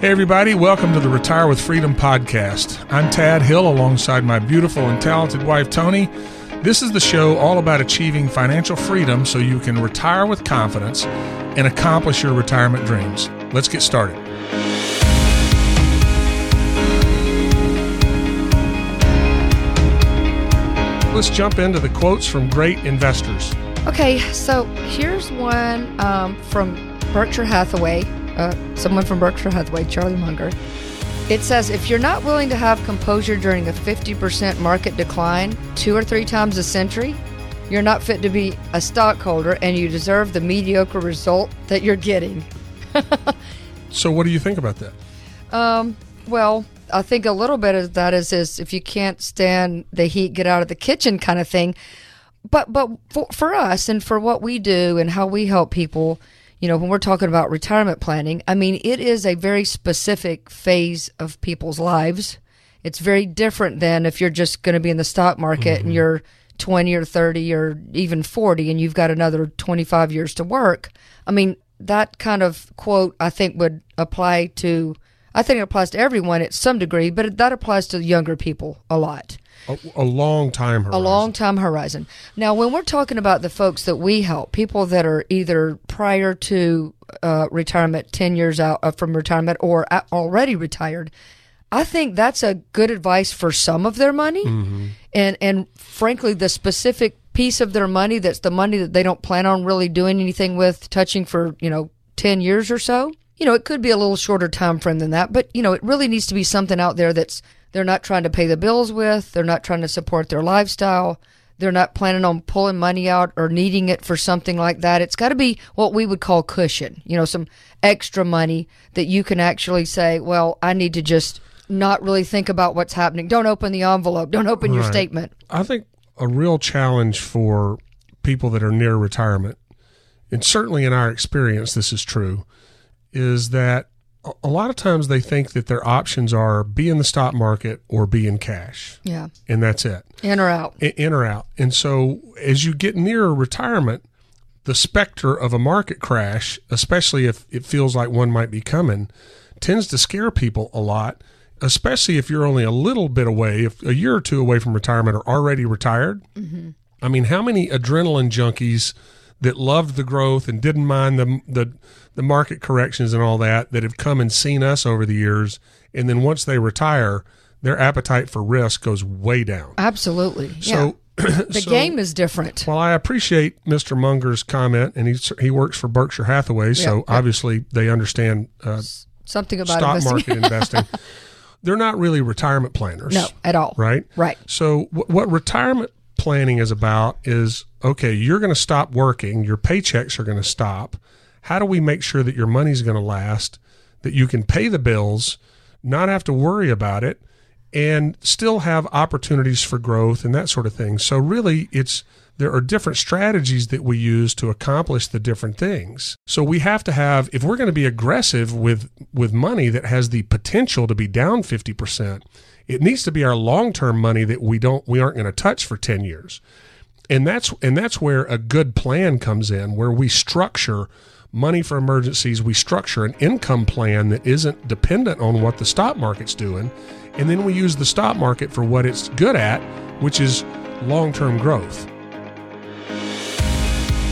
Hey, everybody, welcome to the Retire with Freedom podcast. I'm Tad Hill alongside my beautiful and talented wife, Tony. This is the show all about achieving financial freedom so you can retire with confidence and accomplish your retirement dreams. Let's get started. Let's jump into the quotes from great investors. Okay, so here's one um, from Berkshire Hathaway, uh, someone from Berkshire Hathaway, Charlie Munger. It says if you're not willing to have composure during a 50% market decline two or three times a century, you're not fit to be a stockholder and you deserve the mediocre result that you're getting. so, what do you think about that? Um, well, I think a little bit of that is is if you can't stand the heat, get out of the kitchen kind of thing. But but for, for us and for what we do and how we help people, you know, when we're talking about retirement planning, I mean, it is a very specific phase of people's lives. It's very different than if you're just going to be in the stock market mm-hmm. and you're 20 or 30 or even 40 and you've got another 25 years to work. I mean, that kind of quote I think would apply to I think it applies to everyone at some degree, but that applies to younger people a lot. A, a, long time horizon. A long time horizon. Now, when we're talking about the folks that we help, people that are either prior to uh, retirement, 10 years out uh, from retirement, or already retired, I think that's a good advice for some of their money. Mm-hmm. And, and frankly, the specific piece of their money that's the money that they don't plan on really doing anything with, touching for, you know, 10 years or so you know, it could be a little shorter time frame than that, but you know, it really needs to be something out there that's they're not trying to pay the bills with, they're not trying to support their lifestyle, they're not planning on pulling money out or needing it for something like that. It's got to be what we would call cushion, you know, some extra money that you can actually say, well, I need to just not really think about what's happening. Don't open the envelope, don't open right. your statement. I think a real challenge for people that are near retirement, and certainly in our experience, this is true is that a lot of times they think that their options are be in the stock market or be in cash. Yeah. And that's it. In or out. In or out. And so as you get nearer retirement, the specter of a market crash, especially if it feels like one might be coming, tends to scare people a lot, especially if you're only a little bit away, if a year or two away from retirement or already retired. Mm-hmm. I mean, how many adrenaline junkies that loved the growth and didn't mind the the the market corrections and all that that have come and seen us over the years. And then once they retire their appetite for risk goes way down. Absolutely. So yeah. the so, game is different. well i appreciate mr munger's comment and he he works for berkshire hathaway so yeah. obviously they understand uh, something about stock investing. market investing. They're not really retirement planners. No at all. Right? Right. So w- what retirement planning is about is okay you're going to stop working your paychecks are going to stop how do we make sure that your money's going to last, that you can pay the bills, not have to worry about it, and still have opportunities for growth and that sort of thing. So really it's there are different strategies that we use to accomplish the different things. So we have to have if we're going to be aggressive with with money that has the potential to be down 50%, it needs to be our long-term money that we don't we aren't going to touch for 10 years. And that's and that's where a good plan comes in where we structure money for emergencies. We structure an income plan that isn't dependent on what the stock market's doing. And then we use the stock market for what it's good at, which is long term growth.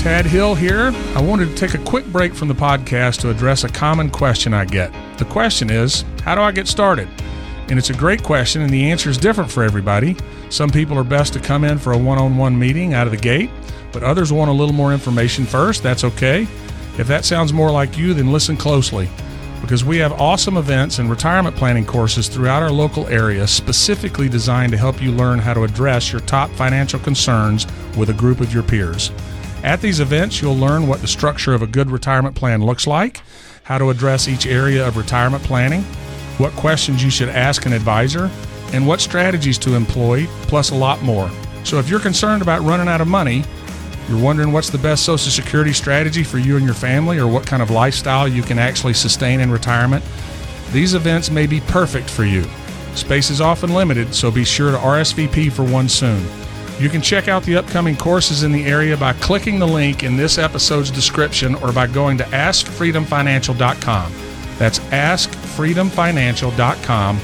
Tad Hill here. I wanted to take a quick break from the podcast to address a common question I get. The question is How do I get started? And it's a great question, and the answer is different for everybody. Some people are best to come in for a one on one meeting out of the gate, but others want a little more information first. That's okay. If that sounds more like you, then listen closely because we have awesome events and retirement planning courses throughout our local area specifically designed to help you learn how to address your top financial concerns with a group of your peers. At these events, you'll learn what the structure of a good retirement plan looks like, how to address each area of retirement planning, what questions you should ask an advisor, and what strategies to employ, plus a lot more. So if you're concerned about running out of money, you're wondering what's the best Social Security strategy for you and your family, or what kind of lifestyle you can actually sustain in retirement? These events may be perfect for you. Space is often limited, so be sure to RSVP for one soon. You can check out the upcoming courses in the area by clicking the link in this episode's description or by going to AskFreedomFinancial.com. That's askfreedomfinancial.com.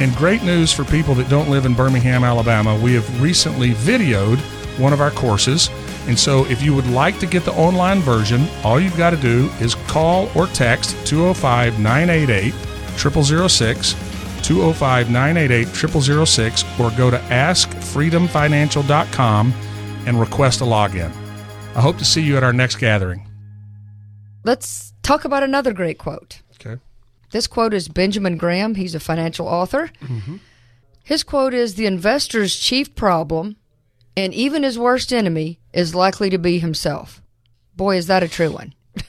And great news for people that don't live in Birmingham, Alabama. We have recently videoed one of our courses. And so if you would like to get the online version, all you've got to do is call or text 205 988 0006, 205 988 0006, or go to askfreedomfinancial.com and request a login. I hope to see you at our next gathering. Let's talk about another great quote. Okay. This quote is Benjamin Graham. He's a financial author. His quote is The investor's chief problem and even his worst enemy is likely to be himself. Boy, is that a true one.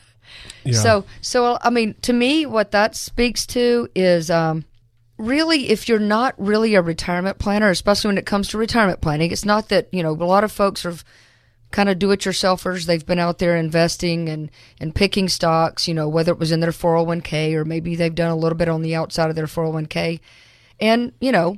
Yeah. So, so I mean, to me, what that speaks to is um, really if you're not really a retirement planner, especially when it comes to retirement planning, it's not that you know a lot of folks are kind of do-it-yourselfers. They've been out there investing and and picking stocks, you know, whether it was in their 401k or maybe they've done a little bit on the outside of their 401k, and you know,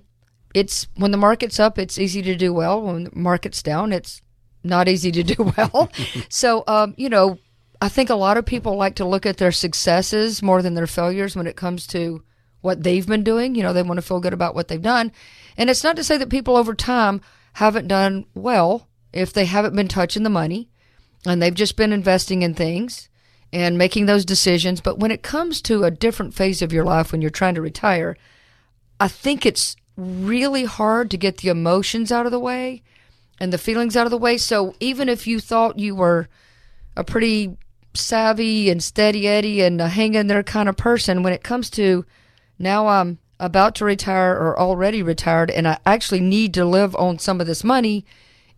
it's when the market's up, it's easy to do well. When the market's down, it's not easy to do well. so, um, you know, I think a lot of people like to look at their successes more than their failures when it comes to what they've been doing. You know, they want to feel good about what they've done. And it's not to say that people over time haven't done well if they haven't been touching the money and they've just been investing in things and making those decisions. But when it comes to a different phase of your life when you're trying to retire, I think it's really hard to get the emotions out of the way and the feelings out of the way. So even if you thought you were a pretty savvy and steady Eddie and a hang in there kind of person, when it comes to now I'm about to retire or already retired and I actually need to live on some of this money,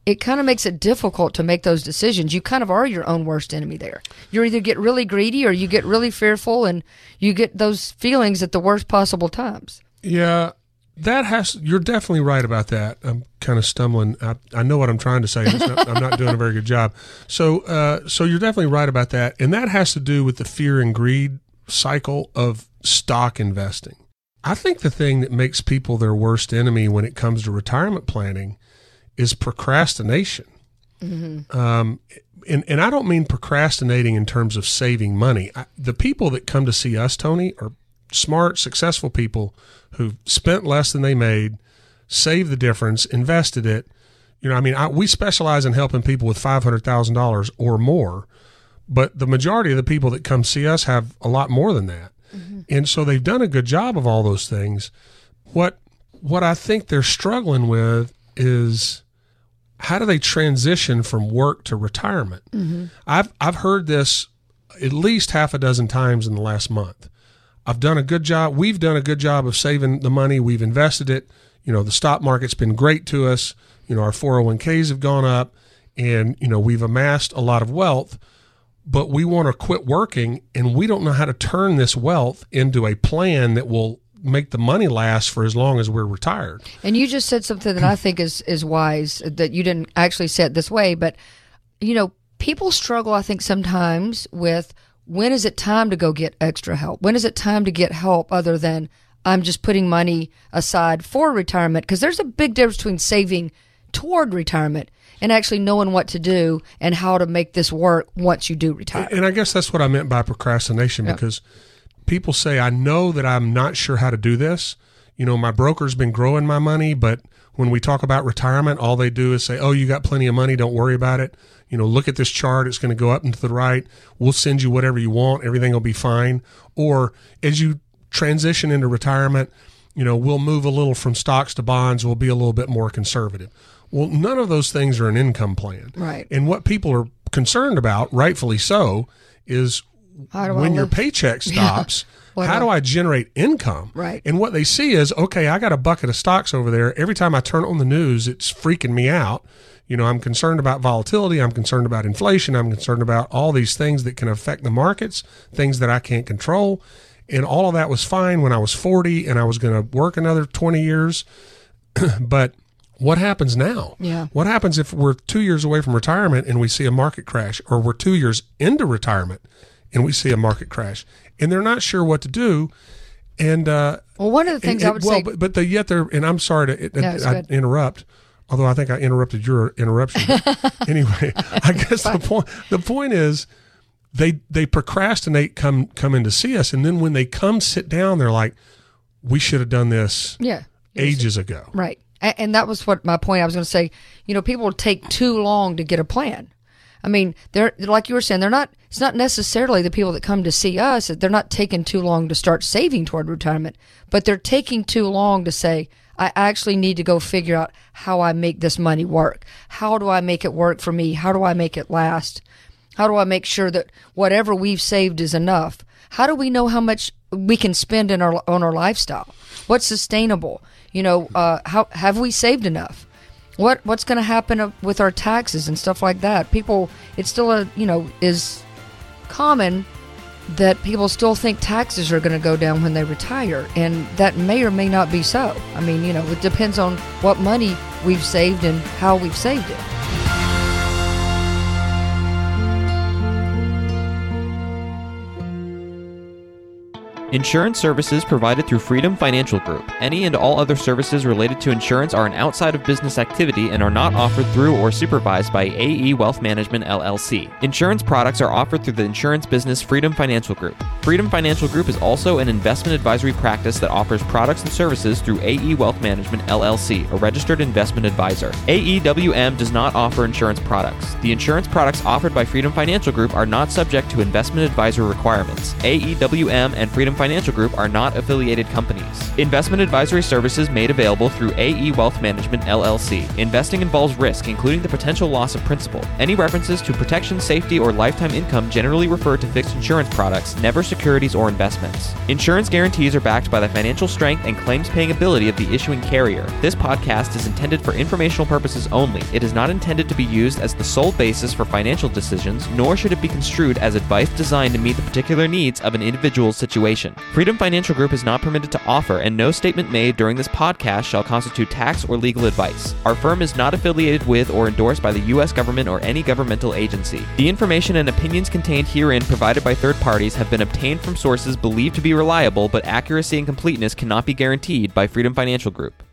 it kind of makes it difficult to make those decisions. You kind of are your own worst enemy there. You either get really greedy or you get really fearful and you get those feelings at the worst possible times. Yeah, that has. You're definitely right about that. I'm kind of stumbling. I, I know what I'm trying to say. Not, I'm not doing a very good job. So, uh, so you're definitely right about that, and that has to do with the fear and greed cycle of stock investing. I think the thing that makes people their worst enemy when it comes to retirement planning is procrastination. Um, and, and I don't mean procrastinating in terms of saving money. I, the people that come to see us, Tony, are smart, successful people who've spent less than they made, saved the difference, invested it. You know, I mean, I, we specialize in helping people with five hundred thousand dollars or more, but the majority of the people that come see us have a lot more than that, and so they've done a good job of all those things. What what I think they're struggling with is how do they transition from work to retirement? Mm-hmm. I've I've heard this at least half a dozen times in the last month. I've done a good job. We've done a good job of saving the money. We've invested it. You know, the stock market's been great to us. You know, our 401ks have gone up and, you know, we've amassed a lot of wealth, but we want to quit working and we don't know how to turn this wealth into a plan that will make the money last for as long as we're retired. And you just said something that I think is is wise that you didn't actually say it this way, but you know, people struggle I think sometimes with when is it time to go get extra help? When is it time to get help other than I'm just putting money aside for retirement because there's a big difference between saving toward retirement and actually knowing what to do and how to make this work once you do retire. And I guess that's what I meant by procrastination because people say, I know that I'm not sure how to do this. You know, my broker's been growing my money, but when we talk about retirement, all they do is say, Oh, you got plenty of money. Don't worry about it. You know, look at this chart. It's going to go up and to the right. We'll send you whatever you want. Everything will be fine. Or as you transition into retirement, you know, we'll move a little from stocks to bonds. We'll be a little bit more conservative. Well, none of those things are an income plan. Right. And what people are concerned about, rightfully so, is How do I when your paycheck stops, What how do do I generate income? Right. And what they see is, okay, I got a bucket of stocks over there. Every time I turn on the news, it's freaking me out. You know, I'm concerned about volatility. I'm concerned about inflation. I'm concerned about all these things that can affect the markets, things that I can't control. And all of that was fine when I was 40 and I was going to work another 20 years. but what happens now? Yeah. What happens if we're two years away from retirement and we see a market crash, or we're two years into retirement and we see a market crash, and they're not sure what to do? And uh, well, one of the things and- I would well, say but, but they yet they're and I'm sorry to it, No, I interrupt. Although I think I interrupted your interruption. Anyway, I guess the point the point is they they procrastinate come come in to see us and then when they come sit down they're like we should have done this Yeah. ages ago Right. And that was what my point. I was going to say, you know, people take too long to get a plan. I mean, they're like you were saying, they're not. It's not necessarily the people that come to see us. That they're not taking too long to start saving toward retirement, but they're taking too long to say, I actually need to go figure out how I make this money work. How do I make it work for me? How do I make it last? How do I make sure that whatever we've saved is enough? How do we know how much we can spend in our on our lifestyle? What's sustainable? You know, uh, how have we saved enough? What what's going to happen with our taxes and stuff like that? People, it's still a you know is common that people still think taxes are going to go down when they retire, and that may or may not be so. I mean, you know, it depends on what money we've saved and how we've saved it. Insurance services provided through Freedom Financial Group. Any and all other services related to insurance are an outside of business activity and are not offered through or supervised by AE Wealth Management LLC. Insurance products are offered through the insurance business Freedom Financial Group. Freedom Financial Group is also an investment advisory practice that offers products and services through AE Wealth Management LLC, a registered investment advisor. AEWM does not offer insurance products. The insurance products offered by Freedom Financial Group are not subject to investment advisor requirements. AEWM and Freedom Financial Group are not affiliated companies. Investment advisory services made available through AE Wealth Management LLC. Investing involves risk, including the potential loss of principal. Any references to protection, safety, or lifetime income generally refer to fixed insurance products, never securities or investments. Insurance guarantees are backed by the financial strength and claims paying ability of the issuing carrier. This podcast is intended for informational purposes only. It is not intended to be used as the sole basis for financial decisions, nor should it be construed as advice designed to meet the particular needs of an individual's situation. Freedom Financial Group is not permitted to offer, and no statement made during this podcast shall constitute tax or legal advice. Our firm is not affiliated with or endorsed by the U.S. government or any governmental agency. The information and opinions contained herein provided by third parties have been obtained from sources believed to be reliable, but accuracy and completeness cannot be guaranteed by Freedom Financial Group.